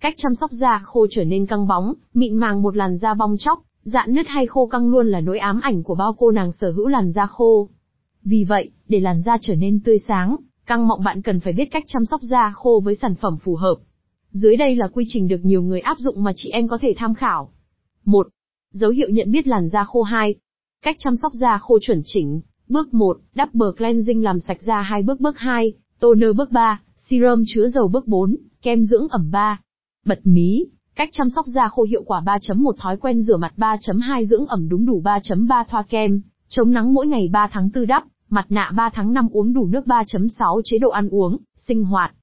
Cách chăm sóc da khô trở nên căng bóng, mịn màng một làn da bong chóc, dạn nứt hay khô căng luôn là nỗi ám ảnh của bao cô nàng sở hữu làn da khô. Vì vậy, để làn da trở nên tươi sáng, căng mọng bạn cần phải biết cách chăm sóc da khô với sản phẩm phù hợp. Dưới đây là quy trình được nhiều người áp dụng mà chị em có thể tham khảo. 1. Dấu hiệu nhận biết làn da khô 2. Cách chăm sóc da khô chuẩn chỉnh. Bước 1, Double Cleansing làm sạch da 2 bước Bước 2, Toner bước 3, Serum chứa dầu bước 4, Kem dưỡng ẩm 3. Bật mí, cách chăm sóc da khô hiệu quả 3.1 thói quen rửa mặt 3.2 dưỡng ẩm đúng đủ 3.3 thoa kem, chống nắng mỗi ngày 3 tháng 4 đắp, mặt nạ 3 tháng 5 uống đủ nước 3.6 chế độ ăn uống, sinh hoạt,